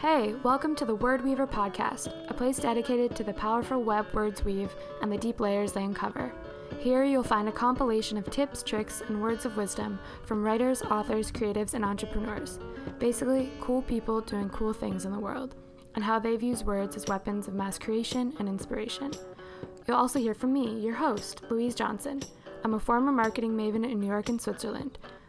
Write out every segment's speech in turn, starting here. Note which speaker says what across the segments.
Speaker 1: Hey, welcome to the Word Weaver podcast, a place dedicated to the powerful web words weave and the deep layers they uncover. Here you'll find a compilation of tips, tricks, and words of wisdom from writers, authors, creatives, and entrepreneurs. Basically, cool people doing cool things in the world, and how they've used words as weapons of mass creation and inspiration. You'll also hear from me, your host, Louise Johnson. I'm a former marketing maven in New York and Switzerland.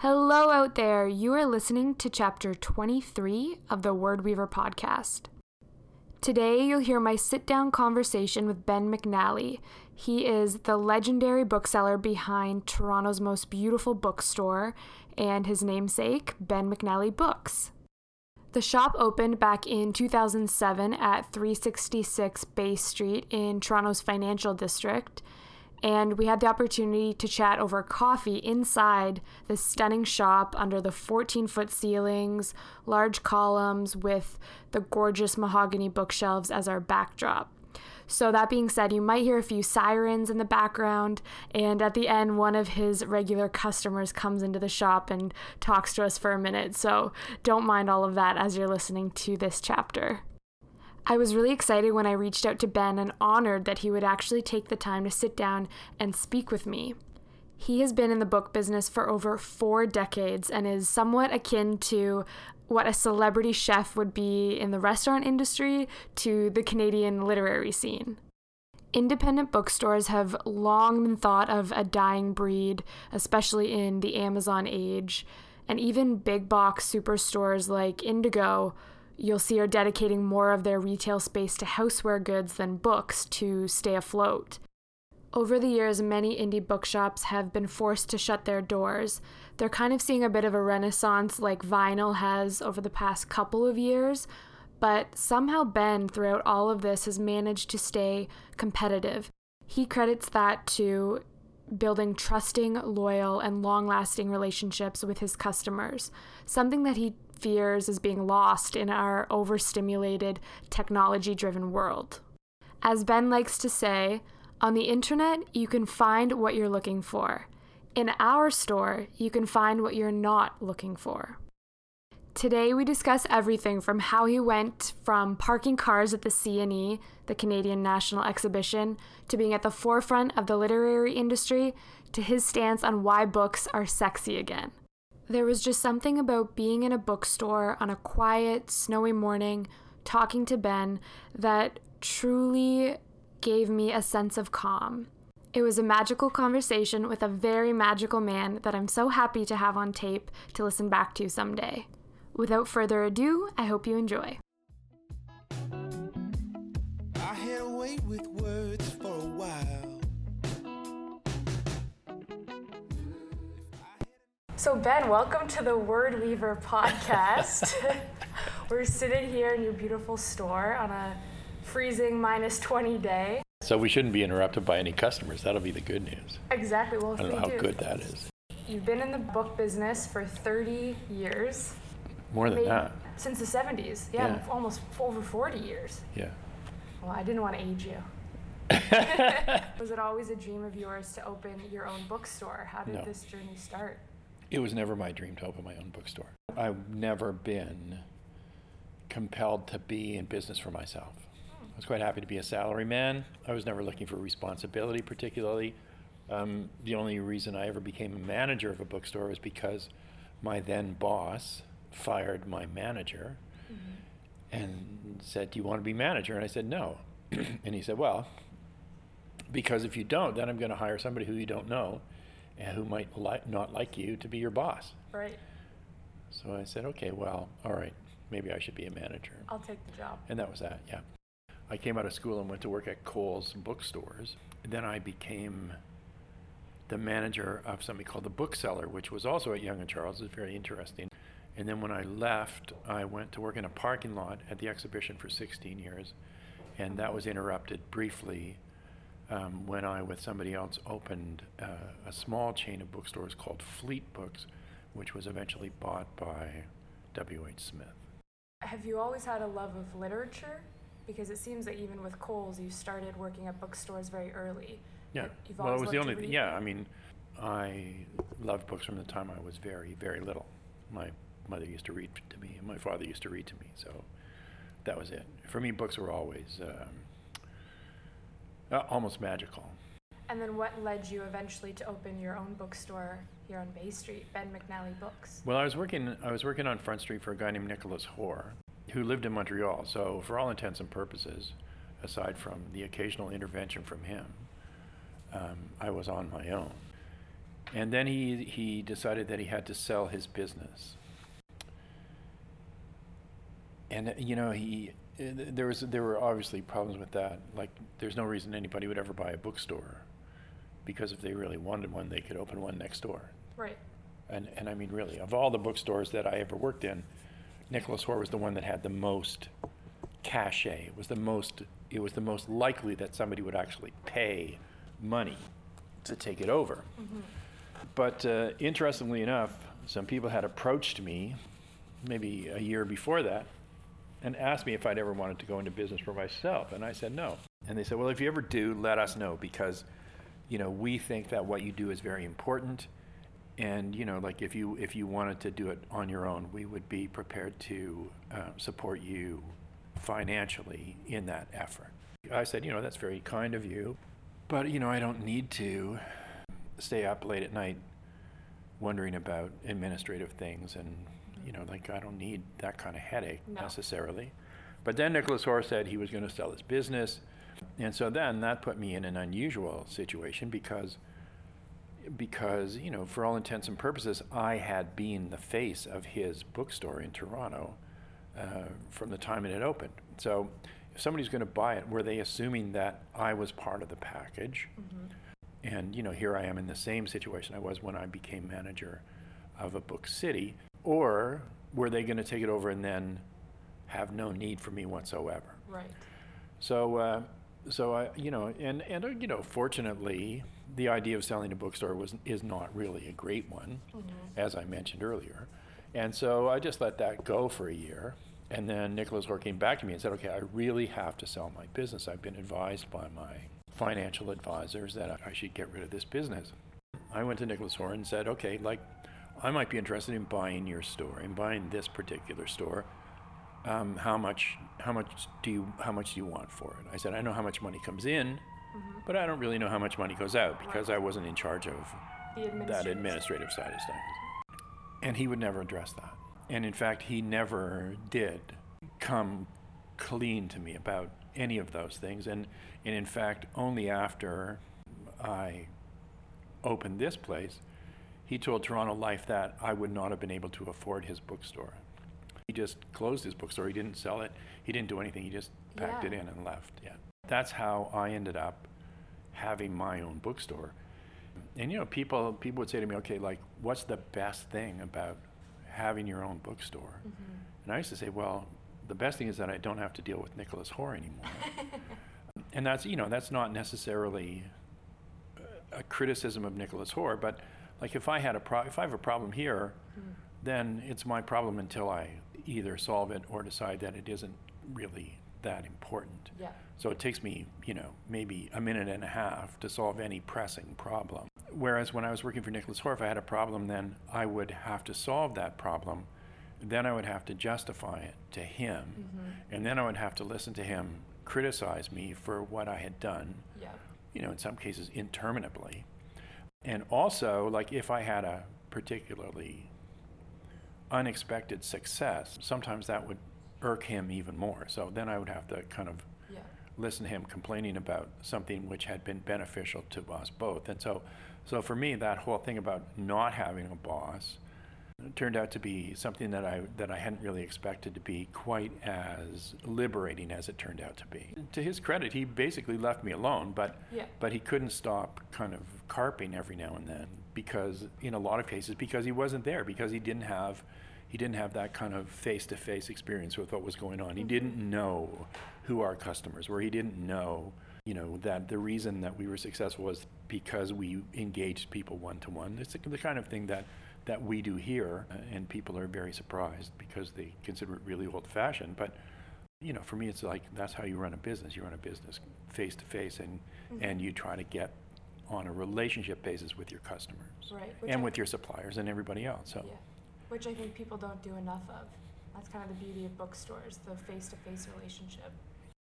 Speaker 1: Hello out there. You are listening to chapter 23 of the Word Weaver podcast. Today, you'll hear my sit down conversation with Ben McNally. He is the legendary bookseller behind Toronto's most beautiful bookstore and his namesake, Ben McNally Books. The shop opened back in 2007 at 366 Bay Street in Toronto's financial district and we had the opportunity to chat over coffee inside this stunning shop under the 14 foot ceilings, large columns with the gorgeous mahogany bookshelves as our backdrop. So, that being said, you might hear a few sirens in the background, and at the end, one of his regular customers comes into the shop and talks to us for a minute. So, don't mind all of that as you're listening to this chapter. I was really excited when I reached out to Ben and honored that he would actually take the time to sit down and speak with me. He has been in the book business for over four decades and is somewhat akin to what a celebrity chef would be in the restaurant industry to the Canadian literary scene. Independent bookstores have long been thought of a dying breed, especially in the Amazon age, and even big box superstores like Indigo you'll see are dedicating more of their retail space to houseware goods than books to stay afloat. Over the years, many indie bookshops have been forced to shut their doors. They're kind of seeing a bit of a renaissance like vinyl has over the past couple of years, but somehow Ben, throughout all of this, has managed to stay competitive. He credits that to building trusting, loyal, and long lasting relationships with his customers, something that he fears is being lost in our overstimulated, technology driven world. As Ben likes to say, on the internet, you can find what you're looking for. In our store, you can find what you're not looking for. Today we discuss everything from how he went from parking cars at the CNE, the Canadian National Exhibition, to being at the forefront of the literary industry, to his stance on why books are sexy again. There was just something about being in a bookstore on a quiet, snowy morning, talking to Ben, that truly gave me a sense of calm. It was a magical conversation with a very magical man that I'm so happy to have on tape to listen back to someday. Without further ado, I hope you enjoy. So, Ben, welcome to the Word Weaver podcast. We're sitting here in your beautiful store on a freezing minus 20 day.
Speaker 2: So, we shouldn't be interrupted by any customers. That'll be the good news.
Speaker 1: Exactly. Well,
Speaker 2: I don't know how do. good that is.
Speaker 1: You've been in the book business for 30 years.
Speaker 2: More than Maybe that.
Speaker 1: Since the 70s. Yeah, yeah, almost over 40 years.
Speaker 2: Yeah.
Speaker 1: Well, I didn't want to age you. was it always a dream of yours to open your own bookstore? How did
Speaker 2: no.
Speaker 1: this journey start?
Speaker 2: It was never my dream to open my own bookstore. I've never been compelled to be in business for myself. I was quite happy to be a salary man. I was never looking for responsibility, particularly. Um, the only reason I ever became a manager of a bookstore was because my then boss fired my manager mm-hmm. and said, Do you want to be manager? And I said, No. and he said, Well, because if you don't, then I'm going to hire somebody who you don't know who might li- not like you to be your boss.
Speaker 1: Right.
Speaker 2: So I said, okay, well, all right, maybe I should be a manager.
Speaker 1: I'll take the job.
Speaker 2: And that was that, yeah. I came out of school and went to work at Coles bookstores. Then I became the manager of something called the Bookseller, which was also at Yonge and Charles. It was very interesting. And then when I left, I went to work in a parking lot at the exhibition for 16 years, and that was interrupted briefly um, when I, with somebody else, opened uh, a small chain of bookstores called Fleet Books, which was eventually bought by W.H. Smith.
Speaker 1: Have you always had a love of literature? Because it seems that even with Coles, you started working at bookstores very early.
Speaker 2: Yeah.
Speaker 1: You've
Speaker 2: well, it was the only.
Speaker 1: read?
Speaker 2: Yeah, I mean, I loved books from the time I was very, very little. My mother used to read to me, and my father used to read to me. So that was it. For me, books were always um, uh, almost magical.
Speaker 1: And then what led you eventually to open your own bookstore here on Bay Street, Ben McNally Books?
Speaker 2: Well, I was working. I was working on Front Street for a guy named Nicholas Hoare, who lived in Montreal. So, for all intents and purposes, aside from the occasional intervention from him, um, I was on my own. And then he he decided that he had to sell his business. And you know he there was there were obviously problems with that. Like there's no reason anybody would ever buy a bookstore, because if they really wanted one, they could open one next door.
Speaker 1: Right.
Speaker 2: And, and I mean, really, of all the bookstores that I ever worked in, Nicholas Hoare was the one that had the most cachet. It was the most, it was the most likely that somebody would actually pay money to take it over. Mm-hmm. But uh, interestingly enough, some people had approached me maybe a year before that and asked me if I'd ever wanted to go into business for myself. And I said no. And they said, well, if you ever do, let us know because, you know, we think that what you do is very important. And, you know, like if you, if you wanted to do it on your own, we would be prepared to uh, support you financially in that effort. I said, you know, that's very kind of you, but, you know, I don't need to stay up late at night wondering about administrative things and you know like i don't need that kind of headache
Speaker 1: No.
Speaker 2: necessarily. But then nicholas hoare said he was going to sell his business. And so then that put me in an unusual situation because because you know for all intents and purposes i had been the face of his bookstore in toronto uh, from the time it had opened. So if somebody's going to buy it were they assuming that i was part of the package? And you know here i am in the same situation i was when i became manager of a book city or were they going to take it over and then have no need for me whatsoever?
Speaker 1: Right.
Speaker 2: so uh, so i you know and and uh, you know fortunately the idea of selling a bookstore was is not really a great one as i mentioned earlier. And so i just let that go for a year and then nicholas Hoare came back to me and said okay i really have to sell my business. I've been advised by my financial advisors that i should get rid of this business. I went to nicholas Hoare and said okay like i might be interested in buying your store in buying this particular store um, how much how much do you how much do you want for it? I said I know how much money comes in, but I don't really know how much money goes out because I wasn't in charge of
Speaker 1: The
Speaker 2: that
Speaker 1: administrative.
Speaker 2: administrative side of things. And he would never address that. And in fact, he never did come clean to me about any of those things. And, and in fact, only after I opened this place, he told Toronto Life that I would not have been able to afford his bookstore. He just closed his bookstore. He didn't sell it. He didn't do anything. He just packed it in and left. Yeah. That's how I ended up having my own bookstore. And you know, people people would say to me, "Okay, like, what's the best thing about having your own bookstore?" Mm-hmm. And I used to say, "Well, the best thing is that I don't have to deal with Nicholas Hoare anymore." and that's you know, that's not necessarily a criticism of Nicholas Hoare, but like if I had a pro- if I have a problem here, mm. then it's my problem until I either solve it or decide that it isn't really that important.
Speaker 1: Yeah.
Speaker 2: So it takes me, you know, maybe a minute and a half to solve any pressing problem. Whereas when I was working for Nicholas Hoare, if I had a problem, then I would have to solve that problem. Then I would have to justify it to him. Mm-hmm. And then I would have to listen to him criticize me for what I had done,
Speaker 1: Yeah.
Speaker 2: you know, in some cases interminably. And also, like if I had a particularly unexpected success, sometimes that would irk him even more. So then I would have to kind of
Speaker 1: Yeah.
Speaker 2: listen to him complaining about something which had been beneficial to us both. And so, so for me, that whole thing about not having a boss It turned out to be something that I that I hadn't really expected to be quite as liberating as it turned out to be. To his credit, he basically left me alone, but
Speaker 1: Yeah.
Speaker 2: but he couldn't stop kind of carping every now and then because in a lot of cases because he wasn't there because he didn't have he didn't have that kind of face-to-face experience with what was going on. He mm-hmm. didn't know who our customers were. He didn't know, you know, that the reason that we were successful was because we engaged people one-to-one. It's the kind of thing that that we do here, uh, and people are very surprised because they consider it really old-fashioned. But you know, for me, it's like that's how you run a business. You run a business face to face, and and you try to get on a relationship basis with your customers
Speaker 1: Right. Which
Speaker 2: and
Speaker 1: I-
Speaker 2: with your suppliers and everybody else. So
Speaker 1: Yeah. Which I think people don't do enough of. That's kind of the beauty of bookstores, the face-to-face relationship.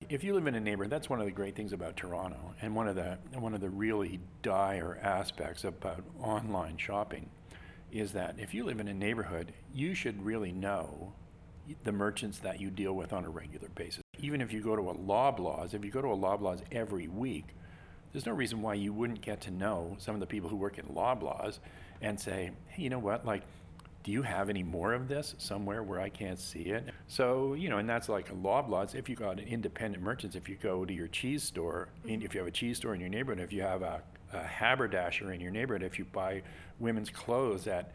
Speaker 2: if you live in a neighborhood, that's one of the great things about Toronto, and one of the one of the really dire aspects about online shopping is that if you live in a neighborhood, you should really know the merchants that you deal with on a regular basis. Even if you go to a Loblaws, if you go to a Loblaws every week, there's no reason why you wouldn't get to know some of the people who work in Loblaws and say, hey, you know what, like, do you have any more of this somewhere where I can't see it? So, you know, and that's like a Loblaws. If you got independent merchants, if you go to your cheese store, and if you have a cheese store in your neighborhood, if you have a, a haberdasher in your neighborhood, if you buy women's clothes at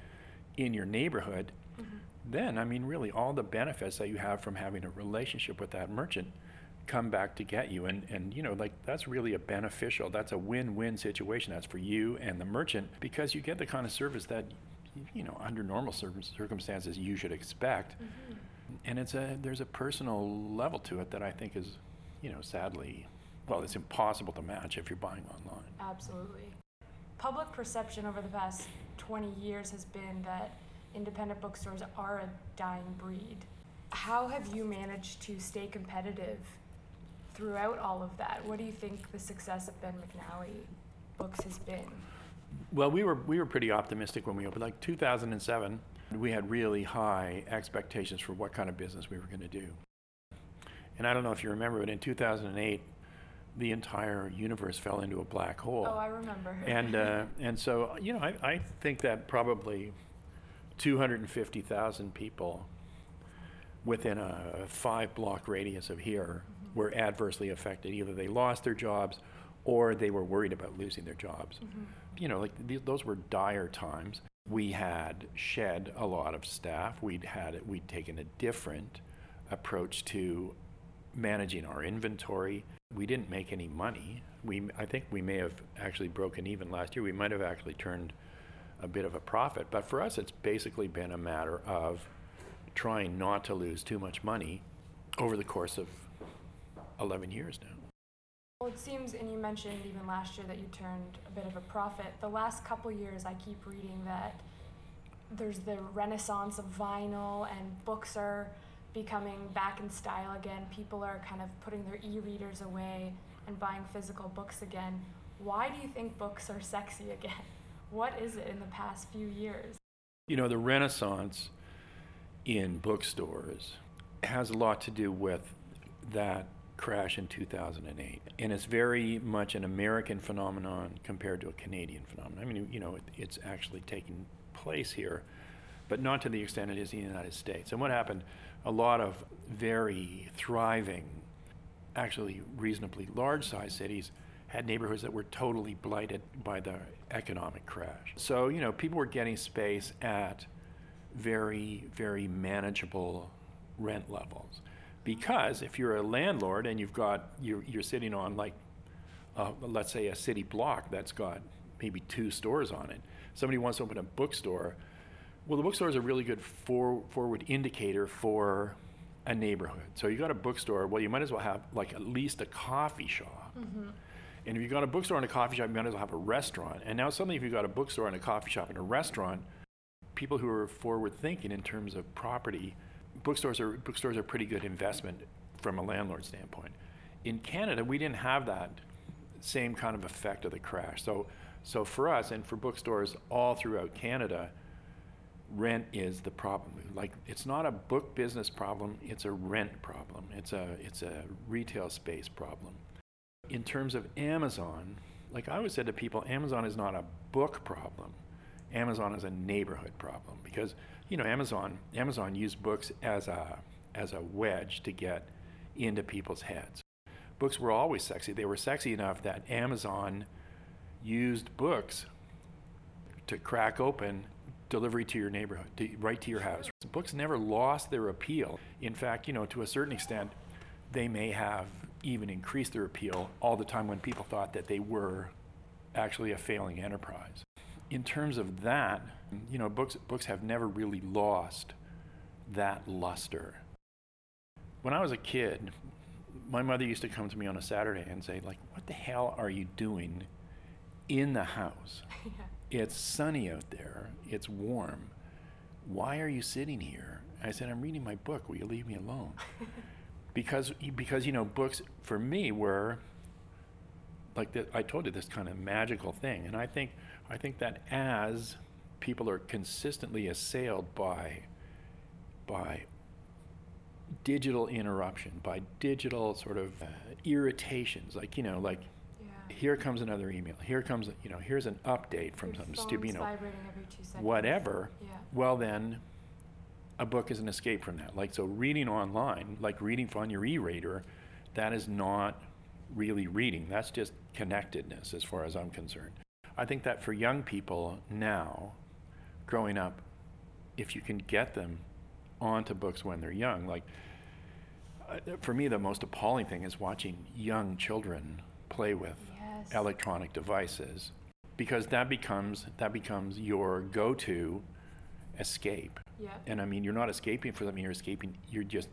Speaker 2: in your neighborhood, mm-hmm. then I mean, really, all the benefits that you have from having a relationship with that merchant come back to get you, and and you know, like that's really a beneficial. That's a win-win situation. That's for you and the merchant because you get the kind of service that you know under normal circumstances you should expect, mm-hmm. and it's a there's a personal level to it that I think is, you know, sadly, well, it's impossible to match if you're buying online.
Speaker 1: Absolutely. Public perception over the past 20 years has been that independent bookstores are a dying breed. How have you managed to stay competitive throughout all of that? What do you think the success of Ben McNally Books has been?
Speaker 2: Well, we were we were pretty optimistic when we opened. Like 2007, we had really high expectations for what kind of business we were going to do. And I don't know if you remember, but in 2008, the entire universe fell into a black hole.
Speaker 1: Oh, I remember.
Speaker 2: and uh, and so you know, I, I think that probably 250,000 people within a five block radius of here were adversely affected. Either they lost their jobs or they were worried about losing their jobs. You know, like th- those were dire times. We had shed a lot of staff. We'd had we'd taken a different approach to managing our inventory. We didn't make any money. We I think we may have actually broken even last year. We might have actually turned a bit of a profit. But for us, it's basically been a matter of trying not to lose too much money over the course of 11 years now.
Speaker 1: Well, it seems, and you mentioned even last year that you turned a bit of a profit. The last couple years, I keep reading that there's the renaissance of vinyl and books are becoming back in style again. People are kind of putting their e readers away and buying physical books again. Why do you think books are sexy again? What is it in the past few years?
Speaker 2: You know, the renaissance in bookstores has a lot to do with that crash in 2008. And it's very much an American phenomenon compared to a Canadian phenomenon. I mean, you know, it, it's actually taking place here, but not to the extent it is in the United States. And what happened? A lot of very thriving, actually reasonably large sized cities had neighborhoods that were totally blighted by the economic crash. So, you know, people were getting space at very, very manageable rent levels. Because if you're a landlord and you've got, you're, you're sitting on like, uh, let's say a city block that's got maybe two stores on it, somebody wants to open a bookstore. Well, the bookstore is a really good for, forward indicator for a neighborhood. So you got a bookstore, well, you might as well have like at least a coffee shop. Mm-hmm. And if you've got a bookstore and a coffee shop, you might as well have a restaurant. And now suddenly, if you've got a bookstore and a coffee shop and a restaurant, people who are forward thinking in terms of property, bookstores are bookstores are pretty good investment from a landlord standpoint. In Canada, we didn't have that same kind of effect of the crash. So, so for us and for bookstores all throughout Canada, rent is the problem. Like it's not a book business problem; it's a rent problem. It's a it's a retail space problem. In terms of Amazon, like I always said to people, Amazon is not a book problem; Amazon is a neighborhood problem because you know Amazon Amazon used books as a as a wedge to get into people's heads. Books were always sexy. They were sexy enough that Amazon used books to crack open delivery to your neighborhood, to, right to your house. Books never lost their appeal. In fact, you know, to a certain extent, they may have even increased their appeal all the time when people thought that they were actually a failing enterprise. In terms of that, you know, books books have never really lost that luster. When I was a kid, my mother used to come to me on a Saturday and say, like, what the hell are you doing in the house? yeah. It's sunny out there. It's warm. Why are you sitting here? I said, I'm reading my book. Will you leave me alone? because, because you know, books for me were like the, I told you this kind of magical thing, and I think I think that as people are consistently assailed by by digital interruption, by digital sort of uh, irritations, like you know, like. Here comes another email, here comes you know, here's an update from
Speaker 1: Your
Speaker 2: some stupid, you know,
Speaker 1: seconds.
Speaker 2: whatever.
Speaker 1: Yeah.
Speaker 2: Well, then a book is an escape from that. Like so, reading online, like reading on your e-reader, that is not really reading. That's just connectedness, as far as I'm concerned. I think that for young people now, growing up, if you can get them onto books when they're young. Like, uh, for me, the most appalling thing is watching young children play with yes. electronic devices because that becomes that becomes your go-to escape.
Speaker 1: Yeah.
Speaker 2: And I mean, you're not escaping for them; you're escaping. You're just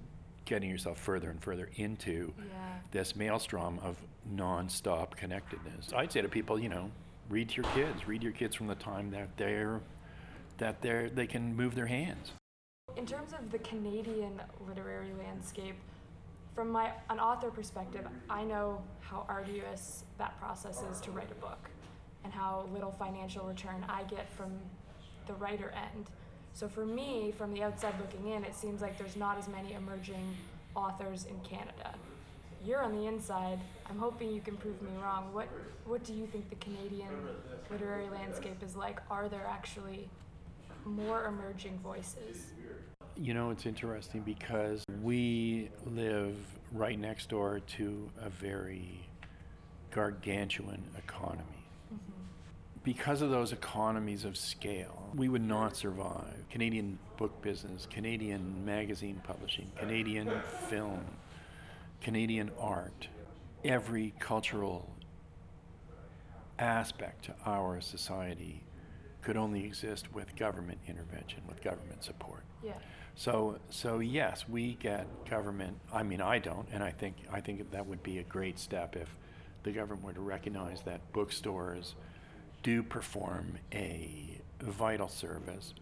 Speaker 2: getting yourself further and further into
Speaker 1: yeah.
Speaker 2: this maelstrom of non-stop connectedness. I'd say to people, you know, read to your kids. Read your kids from the time that they're that they're they can move their hands.
Speaker 1: In terms of the Canadian literary landscape, from my an author perspective, I know how arduous that process is to write a book and how little financial return I get from the writer end. So for me, from the outside looking in, it seems like there's not as many emerging authors in Canada. You're on the inside. I'm hoping you can prove me wrong. What what do you think the Canadian literary landscape is like? Are there actually more emerging voices?
Speaker 2: You know, it's interesting because we live right next door to a very gargantuan economy. Mm-hmm. Because of those economies of scale, we would not survive. Canadian book business, Canadian magazine publishing, Canadian film, Canadian art, every cultural aspect to our society could only exist with government intervention, with government support.
Speaker 1: Yeah.
Speaker 2: So, so yes, we get government. I mean, I don't, and I think I think that would be a great step if the government were to recognize that bookstores do perform a vital service.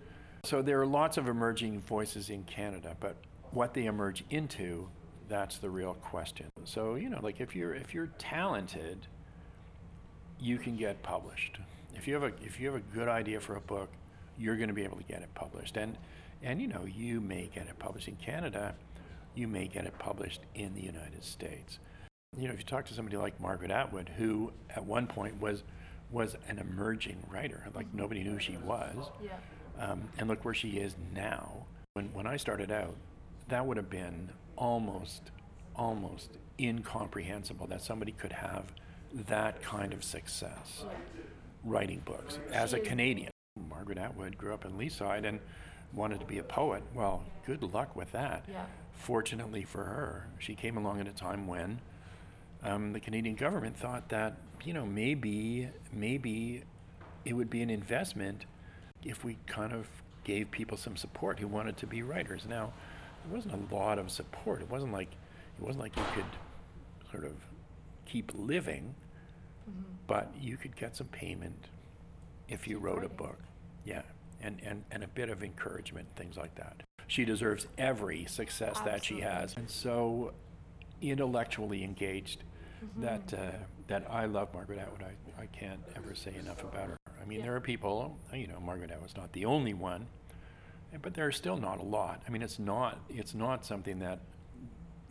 Speaker 2: So there are lots of emerging voices in Canada, but what they emerge into, that's the real question. So you know, like if you're if you're talented, you can get published if you have a if you have a good idea for a book, you're going to be able to get it published. And and you know, you may get it published in Canada, you may get it published in the United States. You know, if you talk to somebody like Margaret Atwood, who at one point was was an emerging writer, like nobody knew she was.
Speaker 1: Yeah.
Speaker 2: Um, and look where she is now. When when I started out, that would have been almost almost incomprehensible that somebody could have that kind of success.
Speaker 1: Yeah
Speaker 2: writing books as a Canadian. Margaret Atwood grew up in Leaside and wanted to be a poet. Well, good luck with that.
Speaker 1: Yeah.
Speaker 2: Fortunately for her, she came along at a time when um, the Canadian government thought that you know maybe maybe it would be an investment if we kind of gave people some support who wanted to be writers. Now, there wasn't a lot of support. It wasn't like it wasn't like you could sort of keep living Mm-hmm. But you could get some payment if you wrote a book. Yeah, and, and, and a bit of encouragement, things like that. She deserves every success Absolutely. that she has. And so intellectually engaged mm-hmm. that, uh, that I love Margaret Atwood. I, I can't ever say enough about her. I mean, yeah. there are people, you know, Margaret Atwood's not the only one, but there are still not a lot. I mean, it's not, it's not something that,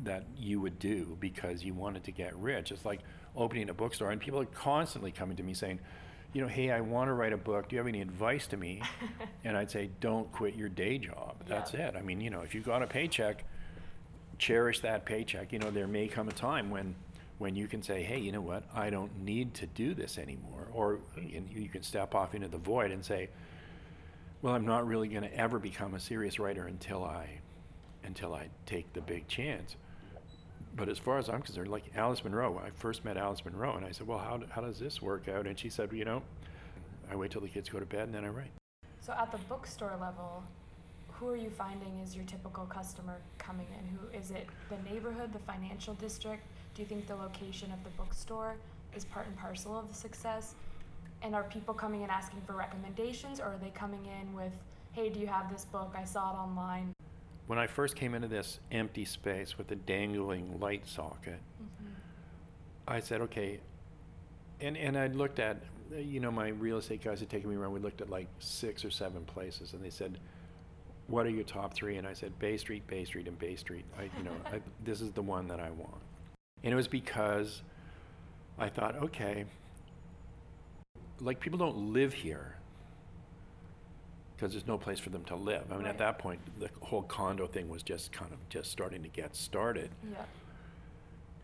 Speaker 2: that you would do because you wanted to get rich. It's like, opening a bookstore, and people are constantly coming to me saying, you know, hey, I want to write a book. Do you have any advice to me? and I'd say, don't quit your day job. That's
Speaker 1: Yeah.
Speaker 2: it. I mean, you know, if you got a paycheck, cherish that paycheck. You know, there may come a time when when you can say, hey, you know what? I don't need to do this anymore. Or and you can step off into the void and say, well, I'm not really going to ever become a serious writer until I until I take the big chance. But as far as I'm concerned, like Alice Munro, I first met Alice Munro, and I said, "Well, how, how does this work out?" And she said, well, "You know, I wait till the kids go to bed, and then I write."
Speaker 1: So at the bookstore level, who are you finding is your typical customer coming in? Who is it? The neighborhood, the financial district? Do you think the location of the bookstore is part and parcel of the success? And are people coming in asking for recommendations, or are they coming in with, "Hey, do you have this book? I saw it online."
Speaker 2: When I first came into this empty space with the dangling light socket, mm-hmm. I said, "Okay," and and I looked at, you know, my real estate guys had taken me around. We looked at like six or seven places, and they said, "What are your top three? And I said, "Bay Street, Bay Street, and Bay Street." I, you know, I, this is the one that I want, and it was because I thought, okay, like people don't live here because there's no place for them to live. I mean,
Speaker 1: Right.
Speaker 2: at that point, the whole condo thing was just kind of just starting to get started.
Speaker 1: Yeah.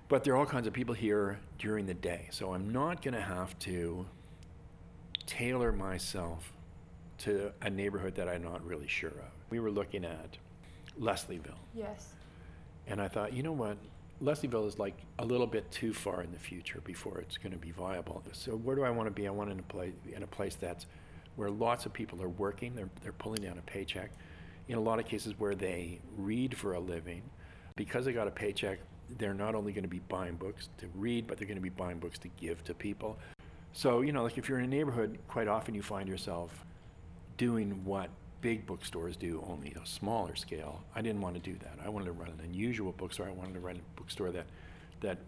Speaker 2: But there are all kinds of people here during the day, so I'm not going to have to tailor myself to a neighborhood that I'm not really sure of. We were looking at Leslieville,
Speaker 1: Yes.
Speaker 2: and I thought, you know what? Leslieville is like a little bit too far in the future before it's going to be viable. So where do I want to be? I want to play in a place that's where lots of people are working. They're they're pulling down a paycheck. In a lot of cases where they read for a living, because they got a paycheck, they're not only going to be buying books to read, but they're going to be buying books to give to people. So you know, like if you're in a neighborhood, quite often you find yourself doing what big bookstores do, only a smaller scale. I didn't want to do that. I wanted to run an unusual bookstore. I wanted to run a bookstore that that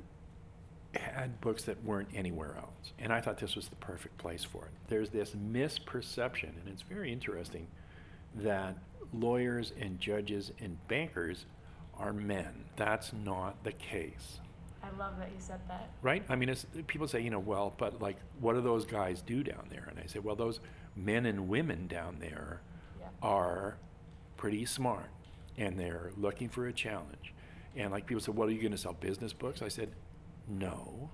Speaker 2: had books that weren't anywhere else. And I thought this was the perfect place for it. There's this misperception, and it's very interesting, that lawyers and judges and bankers are men. That's not the case
Speaker 1: I love that you said that.
Speaker 2: right? I mean, it's, people say, you know, well, but like, what do those guys do down there? And I say, well, those men and women down there
Speaker 1: Yeah.
Speaker 2: are pretty smart and they're looking for a challenge. And like people said, well, are you going to sell business books? I said, no,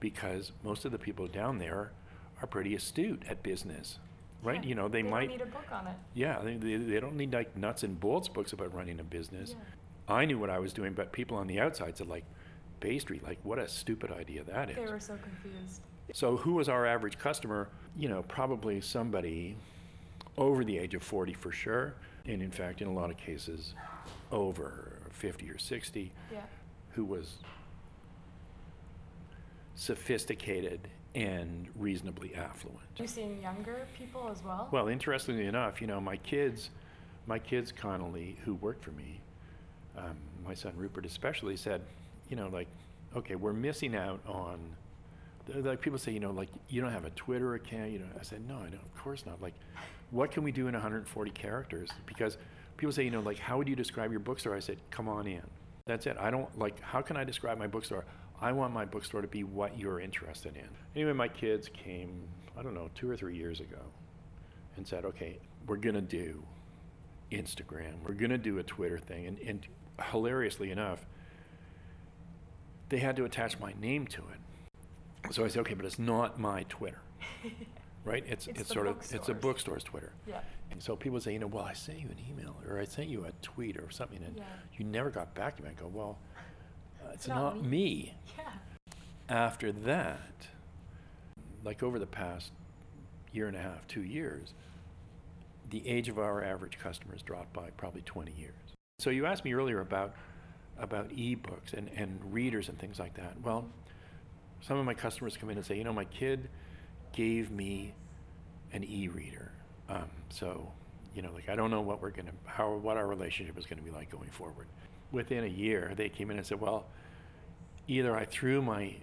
Speaker 2: because most of the people down there are pretty astute at business, right?
Speaker 1: Yeah.
Speaker 2: You know, they,
Speaker 1: don't
Speaker 2: might,
Speaker 1: need a book on it.
Speaker 2: yeah, they, they, they don't need like nuts and bolts books about running a business.
Speaker 1: Yeah.
Speaker 2: I knew what I was doing, but people on the outside said, like, Street, like, what a stupid idea that is.
Speaker 1: They were so confused.
Speaker 2: So who was our average customer? You know, probably somebody over the age of 40 for sure, and in fact, in a lot of cases, over 50 or 60,
Speaker 1: Yeah.
Speaker 2: who was sophisticated and reasonably affluent.
Speaker 1: You seeing younger people as well?
Speaker 2: Well, interestingly enough, you know, my kids, my kids, Connolly, who worked for me, um, my son Rupert especially, said, you know, like, okay, we're missing out on. Like people say, you know, like you don't have a Twitter account. You know, I said, no, I don't. Of course not. Like, what can we do in 140 characters? Because people say, you know, like, how would you describe your bookstore? I said, come on in. That's it. I don't like. How can I describe my bookstore? I want my bookstore to be what you're interested in. Anyway, my kids came, I don't know, two or three years ago, and said, okay, we're gonna do Instagram. We're gonna do a Twitter thing, and, and hilariously enough, they had to attach my name to it. So I said, okay, but it's not my Twitter, right? It's
Speaker 1: It's
Speaker 2: it's, sort of it's a
Speaker 1: bookstore's.
Speaker 2: Twitter.
Speaker 1: yeah.
Speaker 2: And so people say, you know, well, I sent you an email or I sent you a tweet or something, and
Speaker 1: Yeah.
Speaker 2: you never got back to me. I go, well, uh, it's,
Speaker 1: It's not
Speaker 2: not,
Speaker 1: me."
Speaker 2: me.
Speaker 1: Yeah.
Speaker 2: After that, like over the past year and a half, two years, the age of our average customers dropped by probably 20 years. So you asked me earlier about about ebooks and, and readers and things like that. Well, some of my customers come in and say, you know, my kid gave me an e-reader. Um, so, you know, like I don't know what we're gonna how what our relationship is gonna be like going forward. Within a year, they came in and said, well, either I threw my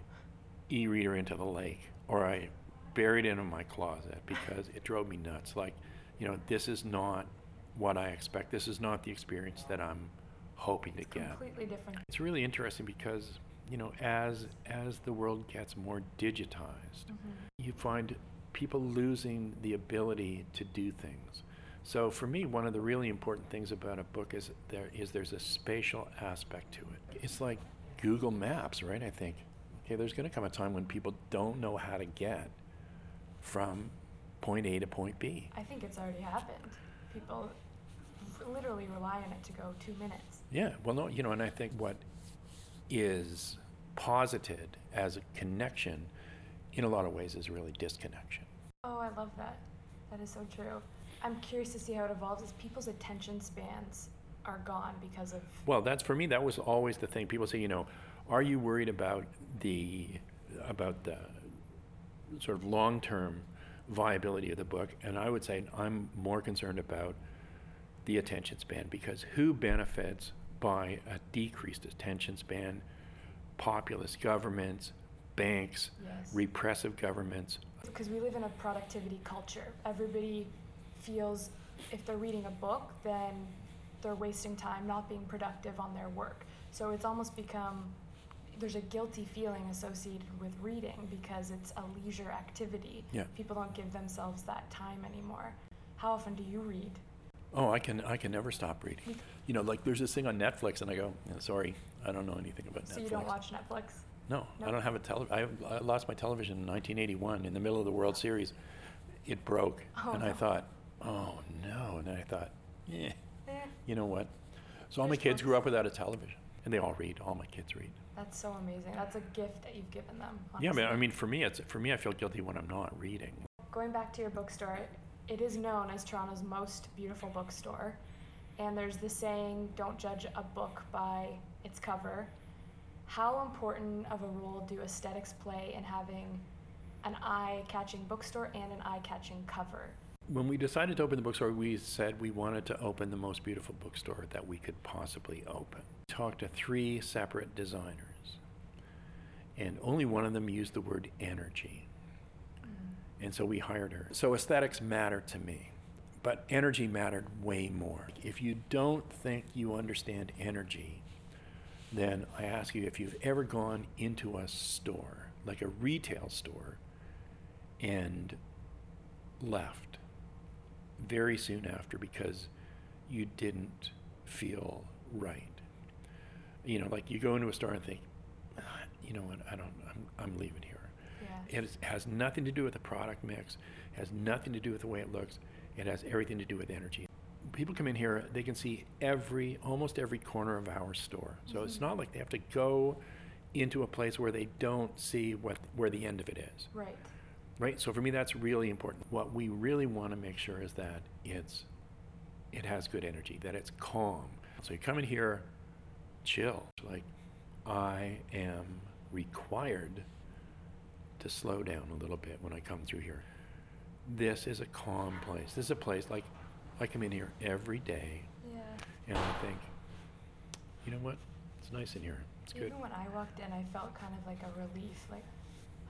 Speaker 2: e-reader into the lake or I buried it in my closet because it drove me nuts. Like, you know, this is not what I expect. This is not the experience that I'm hoping to get.
Speaker 1: Completely different.
Speaker 2: It's really interesting because, you know, as as the world gets more digitized,
Speaker 1: Mhm.
Speaker 2: you find people losing the ability to do things. So for me, one of the really important things about a book is there is there's a spatial aspect to it. It's like Google Maps, right? I think. Okay, there's going to come a time when people don't know how to get from point A to point B.
Speaker 1: I think it's already happened. People literally rely on it to go two minutes.
Speaker 2: Yeah, well, no, you know, and I think what is posited as a connection in a lot of ways is really disconnection.
Speaker 1: Oh, I love that. That is so true. I'm curious to see how it evolves as people's attention spans are gone because of.
Speaker 2: Well, that's for me. That was always the thing. People say, you know, are you worried about the about the sort of long-term viability of the book? And I would say I'm more concerned about the attention span because who benefits by a decreased attention span? Populist governments, banks,
Speaker 1: Yes.
Speaker 2: repressive governments.
Speaker 1: Because we live in a productivity culture. Everybody feels if they're reading a book, then they're wasting time not being productive on their work. So it's almost become there's a guilty feeling associated with reading because it's a leisure activity.
Speaker 2: Yeah.
Speaker 1: People don't give themselves that time anymore. How often do you read?
Speaker 2: Oh, I can I can never stop reading. You know, like there's this thing on Netflix, and I go, "Yeah, sorry, I don't know anything about Netflix.
Speaker 1: So you don't watch Netflix?
Speaker 2: No,
Speaker 1: No?
Speaker 2: I don't have a tele. I, I lost my television in 1981 in the middle of the World Series. It broke,
Speaker 1: Oh,
Speaker 2: and I
Speaker 1: no.
Speaker 2: thought, oh no. And then I thought, yeah,
Speaker 1: Eh,
Speaker 2: you know what? So all my
Speaker 1: There's
Speaker 2: kids grew
Speaker 1: books.
Speaker 2: up without a television, and they all read. All my kids read.
Speaker 1: that's so amazing. That's a gift that you've given them.
Speaker 2: Yeah, but I
Speaker 1: honestly.
Speaker 2: mean, for me, it's for me. I feel guilty when I'm not reading.
Speaker 1: Going back to your bookstore, it is known as Toronto's most beautiful bookstore. And there's the saying, don't judge a book by its cover. How important of a role do aesthetics play in having an eye catching bookstore and an eye catching cover?
Speaker 2: When we decided to open the bookstore, we said we wanted to open the most beautiful bookstore that we could possibly open. Talked to three separate designers, and only one of them used the word energy. And so we hired her. So aesthetics matter to me, but energy mattered way more. If you don't think you understand energy, then I ask you if you've ever gone into a store, like a retail store, and left very soon after because you didn't feel right. You know, like you go into a store and think, "Ah, you know what, I don't, I'm, I'm leaving here. It has nothing to do with the product mix, has nothing to do with the way it looks, it has everything to do with energy. People come in here, they can see every, almost every corner of our store. So it's mm-hmm. not like they have to go into a place where they don't see what, where the end of it is.
Speaker 1: Right.
Speaker 2: Right. So for me, that's really important. What we really want to make sure is that it's, it has good energy, that it's calm. So you come in here, chill. Like, I am required to slow down a little bit when I come through here. This is a calm place. This is a place like I come in here every day
Speaker 1: Yeah.
Speaker 2: and I think, you know what? It's nice in here. It's good.
Speaker 1: Even when I walked in, I felt kind of like a relief, like,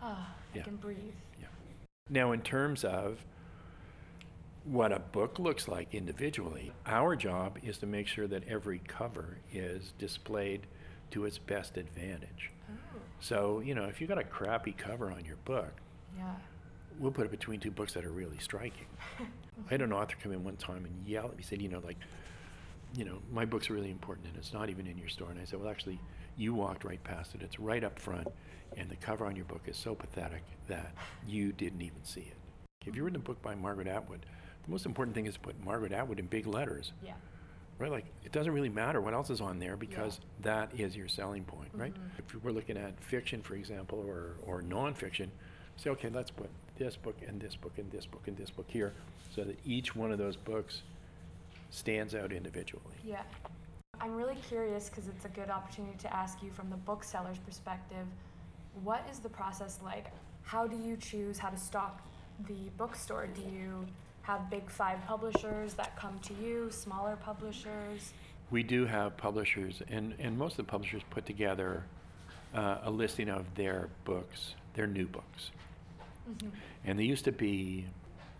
Speaker 1: ah, I
Speaker 2: Yeah.
Speaker 1: can breathe.
Speaker 2: Yeah. Now, in terms of what a book looks like individually, our job is to make sure that every cover is displayed to its best advantage. So, you know, if you've got a crappy cover on your book,
Speaker 1: Yeah.
Speaker 2: we'll put it between two books that are really striking. I had an author come in one time and yell at me, said, you know, like, you know, my book's really important and it's not even in your store. And I said, well, actually, you walked right past it. It's right up front, and the cover on your book is so pathetic that you didn't even see it. If you're in a book by Margaret Atwood, the most important thing is to put Margaret Atwood in big letters,
Speaker 1: Yeah.
Speaker 2: Right? Like, it doesn't really matter what else is on there because that is your selling point, right?
Speaker 1: Mhm.
Speaker 2: If we're looking at fiction, for example, or, or nonfiction, say, okay, let's put this book and this book and this book and this book here so that each one of those books stands out individually.
Speaker 1: Yeah. I'm really curious because it's a good opportunity to ask you from the bookseller's perspective what is the process like? How do you choose how to stock the bookstore? Do you have big five publishers that come to you, smaller publishers?
Speaker 2: We do have publishers, and, and most of the publishers put together uh, a listing of their books, their new books.
Speaker 1: Mm-hmm.
Speaker 2: And they used to be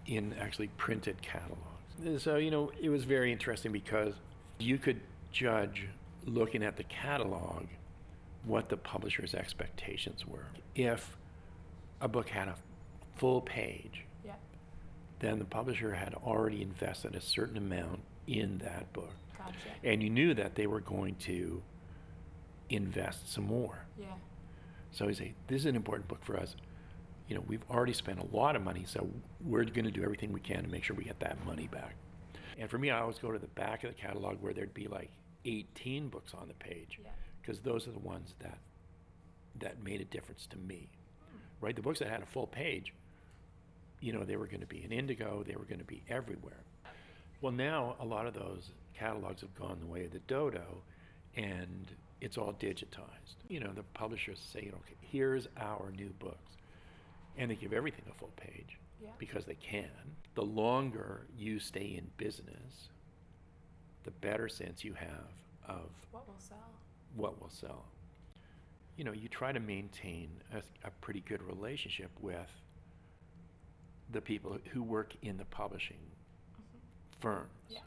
Speaker 2: in actually printed catalogs. So, you know, it was very interesting because you could judge looking at the catalog what the publisher's expectations were. If a book had a full page then the publisher had already invested a certain amount in that book.
Speaker 1: Gotcha.
Speaker 2: And you knew that they were going to invest some more.
Speaker 1: Yeah.
Speaker 2: So you say, this is an important book for us. You know, we've already spent a lot of money, so we're going to do everything we can to make sure we get that money back. And for me, I always go to the back of the catalog where there'd be like 18 books on the page,
Speaker 1: Yeah.
Speaker 2: because those are the ones that that made a difference to me. Hmm. Right, the books that had a full page, you know, they were going to be in indigo, they were going to be everywhere. Well, now a lot of those catalogs have gone the way of the dodo, and it's all digitized. You know, the publishers say, okay, here's our new books, and they give everything a full page
Speaker 1: Yeah.
Speaker 2: because they can. The longer you stay in business, the better sense you have of
Speaker 1: What will sell?
Speaker 2: what will sell. You know, you try to maintain a, a pretty good relationship with the people who work in the publishing mm-hmm. firms.
Speaker 1: Yeah.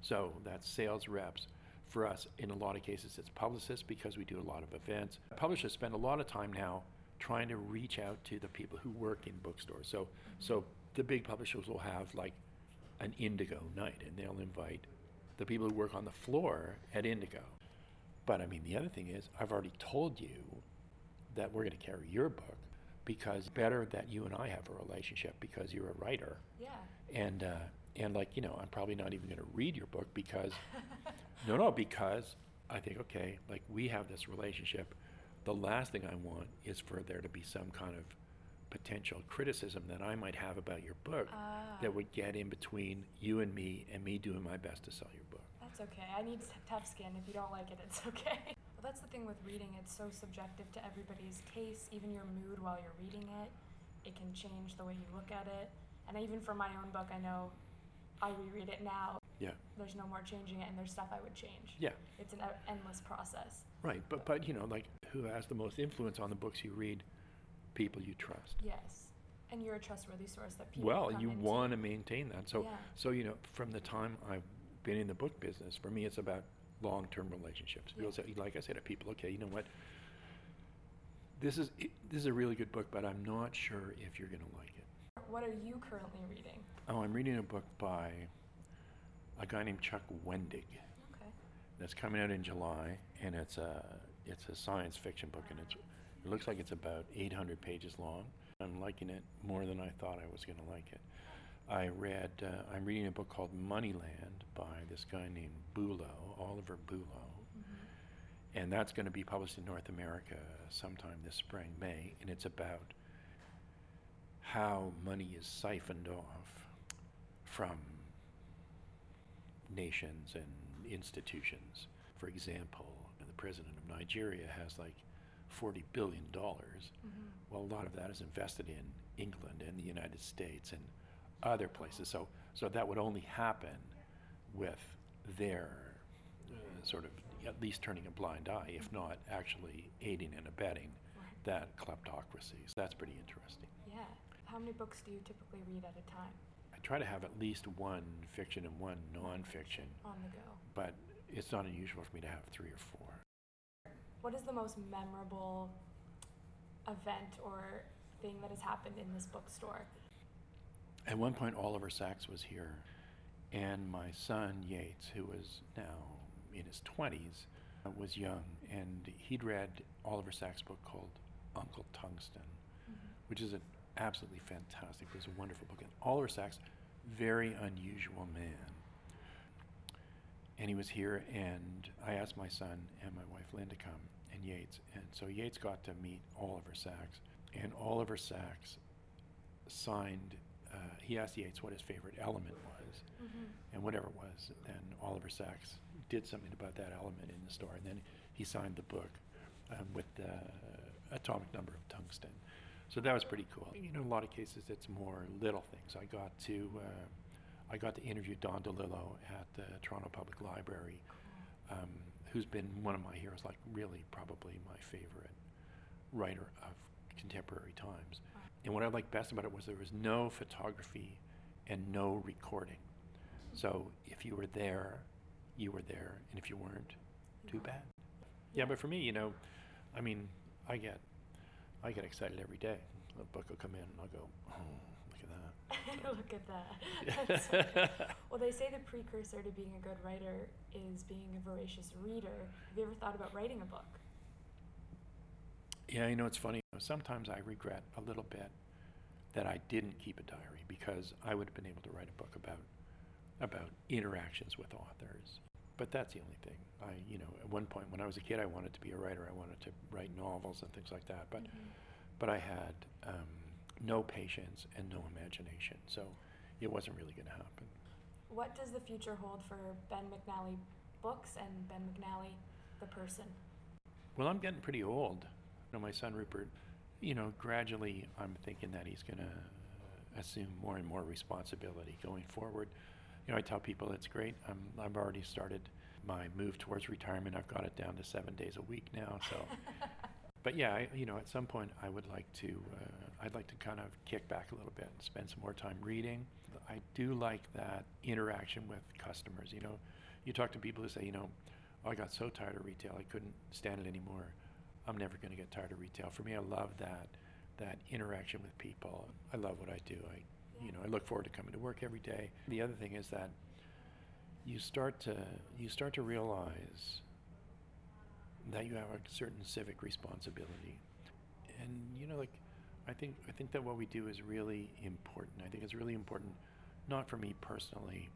Speaker 2: So that's sales reps. For us, in a lot of cases, it's publicists because we do a lot of events. Publishers spend a lot of time now trying to reach out to the people who work in bookstores. So, mm-hmm. so the big publishers will have like an Indigo night, and they'll invite the people who work on the floor at Indigo. But I mean, the other thing is, I've already told you that we're going to carry your book because better that you and I have a relationship because you're a writer
Speaker 1: Yeah.
Speaker 2: and uh, and like you know I'm probably not even going to read your book because no no because I think okay like we have this relationship the last thing I want is for there to be some kind of potential criticism that I might have about your book
Speaker 1: Ah.
Speaker 2: that would get in between you and me and me doing my best to sell your book
Speaker 1: That's okay. I need tough skin. If you don't like it, it's okay. That's the thing with reading. It's so subjective to everybody's taste, even your mood while you're reading it. It can change the way you look at it. And even for my own book, I know I reread it now.
Speaker 2: yeah
Speaker 1: There's no more changing it, and there's stuff I would change.
Speaker 2: yeah
Speaker 1: It's an endless process.
Speaker 2: right but but you know like who has the most influence on the books you read people you trust
Speaker 1: Yes. And you're a trustworthy source that people
Speaker 2: Well, you want to maintain that. So,
Speaker 1: Yeah.
Speaker 2: so you know, from the time I've been in the book business, for me, it's about long-term relationships. People
Speaker 1: Yeah.
Speaker 2: say, like I say to people, okay, you know what? This is it- this is a really good book, but I'm not sure if you're going to like it.
Speaker 1: What are you currently reading?
Speaker 2: Oh, I'm reading a book by a guy named Chuck Wendig
Speaker 1: Okay.
Speaker 2: that's coming out in July, and it's a it's a science fiction book, and it's it looks like it's about 800 pages long. I'm liking it more than I thought I was going to like it. I read uh, I'm reading a book called Moneyland by this guy named Bullough, Oliver Bullough, and that's going to be published in North America sometime this spring, May, and it's about how money is siphoned off from nations and institutions. For example, the president of Nigeria has like $40 billion. Well, a lot of that is invested in England and the United States and other places. So, so that would only happen with their uh, sort of at least turning a blind eye, if not actually aiding and abetting that kleptocracy. So that's pretty interesting.
Speaker 1: Yeah. How many books do you typically read at a time
Speaker 2: I try to have at least one fiction and one nonfiction,
Speaker 1: on the go?
Speaker 2: but it's not unusual for me to have three or four.
Speaker 1: What is the most memorable event or thing that has happened in this bookstore?
Speaker 2: At one point, Oliver Sacks was here, and my son Yates, who was now in his 20s, uh, was young, and he'd read Oliver Sacks' book called Uncle Tungsten, which is an absolutely fantastic. It was a wonderful book. And Oliver Sacks, very unusual man. And he was here, and I asked my son and my wife Lynn to come, and Yates. And so Yates got to meet Oliver Sacks, and Oliver Sacks signed. Uh, he asked Yates what his favorite element was, and whatever it was, then Oliver Sacks did something about that element in the story, and then he signed the book um, with the atomic number of tungsten. So that was pretty cool. You know, in a lot of cases, it's more little things. I got to, uh, I got to interview Don DeLillo at the Toronto Public Library, um, who's been one of my heroes, like really probably my favorite writer of contemporary times. And what I liked best about it was there was no photography and no recording. So if you were there, you were there, and if you weren't, too mm-hmm. bad. Yeah, but for me, you know, I mean, I get, I get excited every day. A book will come in, and I'll go, oh, look at that.
Speaker 1: Look at that. So well, they say the precursor to being a good writer is being a voracious reader. Have you ever thought about writing a book?
Speaker 2: Yeah, you know, it's funny. Sometimes I regret a little bit that I didn't keep a diary because I would have been able to write a book about about interactions with authors. But that's the only thing. I, you know, at one point when I was a kid, I wanted to be a writer. I wanted to write novels and things like that. But,
Speaker 1: Mhm.
Speaker 2: but I had um, no patience and no imagination, so it wasn't really going to happen.
Speaker 1: What does the future hold for Ben McNally books and Ben McNally, the person?
Speaker 2: Well, I'm getting pretty old. Know, my son Rupert, you know, gradually I'm thinking that he's going to assume more and more responsibility going forward. You know, I tell people it's great. I'm, I've already started my move towards retirement. I've got it down to seven days a week now. So, but yeah, I, you know, at some point I would like to, uh, I'd like to kind of kick back a little bit and spend some more time reading. I do like that interaction with customers. You know, you talk to people who say, you know, oh, I got so tired of retail, I couldn't stand it anymore. I'm never going to get tired of retail. For me, I love that that interaction with people. I love what I do. I, you know, I look forward to coming to work every day. The other thing is that you start to you start to realize that you have a certain civic responsibility, and you know, like I think I think that what we do is really important. I think it's really important, not for me personally,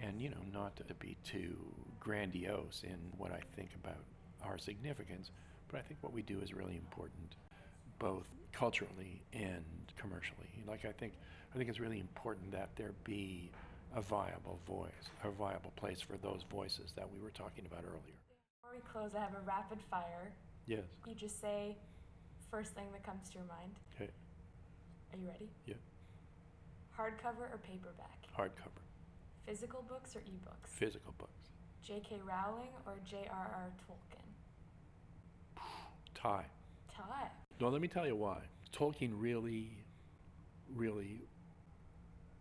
Speaker 2: and you know, not to be too grandiose in what I think about our significance, but I think what we do is really important, both culturally and commercially. Like I think I think it's really important that there be a viable voice, a viable place for those voices that we were talking about earlier.
Speaker 1: Before we close, I have a rapid fire.
Speaker 2: Yes.
Speaker 1: You just say first thing that comes to your mind.
Speaker 2: Okay.
Speaker 1: Are you ready?
Speaker 2: Yeah.
Speaker 1: Hardcover or paperback?
Speaker 2: Hardcover.
Speaker 1: Physical books or ebooks?
Speaker 2: Physical books.
Speaker 1: J.K. Rowling or J.R.R. Tolkien?
Speaker 2: Tie.
Speaker 1: Tie.
Speaker 2: No, let me tell you why. Tolkien really, really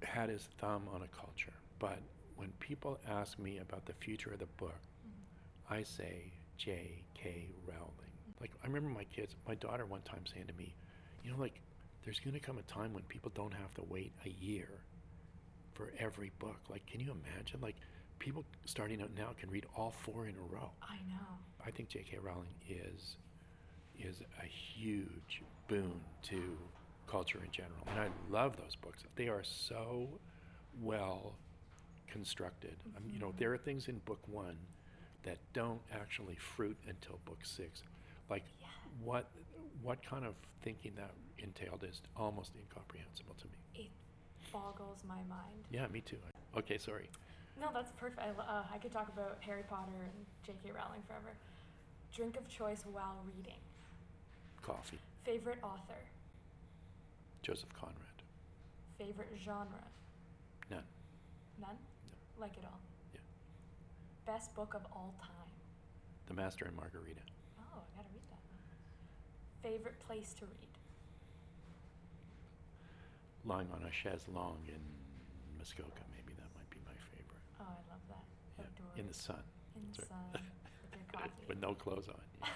Speaker 2: had his thumb on a culture. But when people ask me about the future of the book,
Speaker 1: Mm-hmm.
Speaker 2: I say J.K. Rowling. Like, I remember my kids, my daughter one time saying to me, you know, like, there's going to come a time when people don't have to wait a year for every book. Like, can you imagine? Like, people starting out now can read all four in a row.
Speaker 1: I know.
Speaker 2: I think J.K. Rowling is is a huge boon to culture in general, and I love those books. They are so well constructed. Um, you know, there are things in book one that don't actually fruit until book six. Like
Speaker 1: Yeah.
Speaker 2: what what kind of thinking that entailed is almost incomprehensible to me.
Speaker 1: It boggles my mind.
Speaker 2: Yeah, me too. Okay, sorry.
Speaker 1: No, that's perfect. I, uh, I could talk about Harry Potter and J.K. Rowling forever. Drink of choice while reading.
Speaker 2: Coffee.
Speaker 1: Favorite author.
Speaker 2: Joseph Conrad.
Speaker 1: Favorite genre.
Speaker 2: None.
Speaker 1: None?
Speaker 2: No.
Speaker 1: Like it all.
Speaker 2: Yeah.
Speaker 1: Best book of all time.
Speaker 2: The Master and Margarita.
Speaker 1: Oh, I gotta read that. Favorite place to read.
Speaker 2: lying on a chaise longue in Muskoka. Maybe that might be my favorite.
Speaker 1: Oh, I love that.
Speaker 2: Yeah, in the sun.
Speaker 1: In the sun. coffee.
Speaker 2: With no clothes on. Yeah,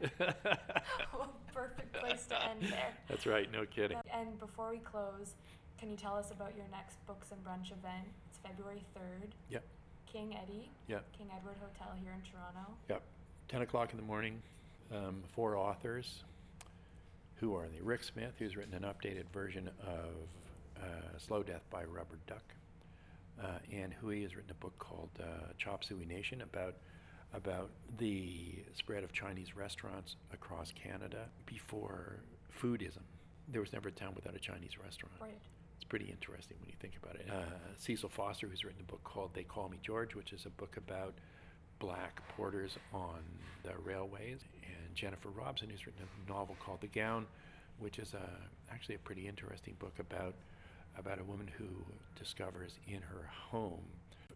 Speaker 2: that's right.
Speaker 1: Perfect place to end there.
Speaker 2: That's right. No kidding.
Speaker 1: And before we close, can you tell us about your next Books and Brunch event? It's February 3rd.
Speaker 2: Yep.
Speaker 1: King Eddie.
Speaker 2: Yep.
Speaker 1: King Edward Hotel here in Toronto.
Speaker 2: Yep. 10 o'clock in the morning. Um, four authors. Who are they? Rick Smith, who's written an updated version of uh, Slow Death by Rubber Duck. Uh, Ann Hui has written a book called uh, Chop Suey Nation about about the spread of Chinese restaurants across Canada before foodism. There was never a town without a Chinese restaurant.
Speaker 1: Right.
Speaker 2: It's pretty interesting when you think about it. Uh, Cecil Foster, who's written a book called They Call Me George, which is a book about black porters on the railways, and Jennifer Robson, who's written a novel called The Gown, which is a, actually a pretty interesting book about about a woman who discovers in her home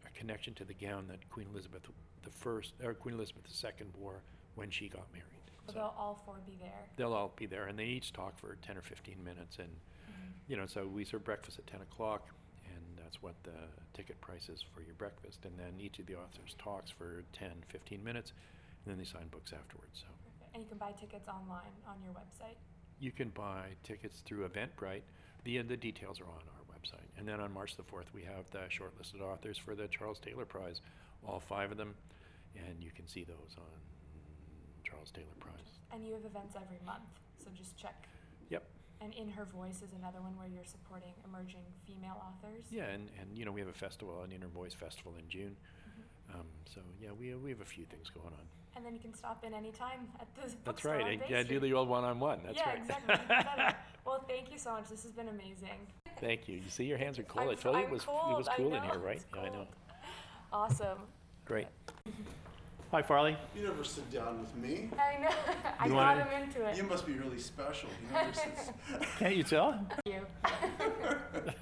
Speaker 2: a connection to the gown that Queen Elizabeth the first or Queen Elizabeth II wore when she got married. So-
Speaker 1: they'll all four be there?
Speaker 2: they'll all be there and they each talk for 10 or 15 minutes and
Speaker 1: Mhm.
Speaker 2: you know so we serve breakfast at 10 o'clock and that's what the ticket price is for your breakfast and then each of the authors talks for 10 15 minutes and then they sign books afterwards so
Speaker 1: Perfect. And you can buy tickets online on your website.
Speaker 2: you can buy tickets through eventbrite the, the details are on our website. And then on March the 4th, we have the shortlisted authors for the Charles Taylor Prize, all five of them, and you can see those on Charles Taylor Prize.
Speaker 1: And you have events every month, so just check.
Speaker 2: Yep.
Speaker 1: And In Her Voice is another one where you're supporting emerging female authors.
Speaker 2: Yeah, and, and you know, we have a festival, an In Her Voice Festival in June.
Speaker 1: Mm-hmm.
Speaker 2: Um, so, yeah, we, we have a few things going on.
Speaker 1: And then you can stop in anytime at the
Speaker 2: That's right. Yeah, do the old one on one. That's
Speaker 1: yeah,
Speaker 2: right.
Speaker 1: exactly. Well, thank you so much. This has been amazing.
Speaker 2: Thank you. You see, your hands are cold. i
Speaker 1: I'm-
Speaker 2: told you it was, it was cool in here, right? Yeah, I know.
Speaker 1: Awesome.
Speaker 2: Great. Hi, Farley.
Speaker 3: You never sit down with me.
Speaker 1: I know. I
Speaker 2: You
Speaker 1: got
Speaker 2: wanna-
Speaker 1: him into it.
Speaker 3: You must be really special. You never sit.
Speaker 2: Can't you tell?
Speaker 1: Thank you.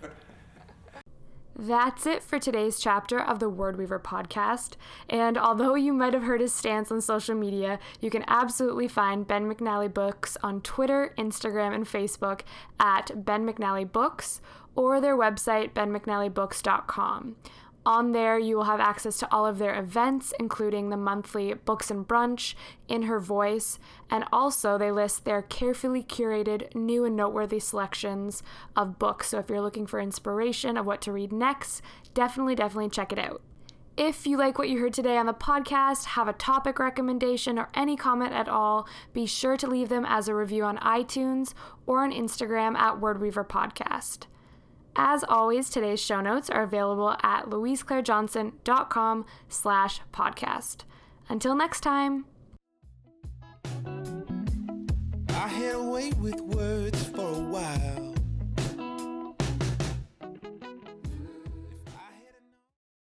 Speaker 1: That's it for today's chapter of the Word Weaver podcast. And although you might have heard his stance on social media, you can absolutely find Ben McNally Books on Twitter, Instagram, and Facebook at Ben McNally Books or their website, benmcnallybooks.com. On there, you will have access to all of their events, including the monthly Books and Brunch, In Her Voice, and also they list their carefully curated new and noteworthy selections of books. So if you're looking for inspiration of what to read next, definitely, definitely check it out. If you like what you heard today on the podcast, have a topic recommendation, or any comment at all, be sure to leave them as a review on iTunes or on Instagram at WordWeaver Podcast. As always, today's show notes are available at louiseclairejohnson.com slash podcast. Until next time.
Speaker 4: I had away with words for a while.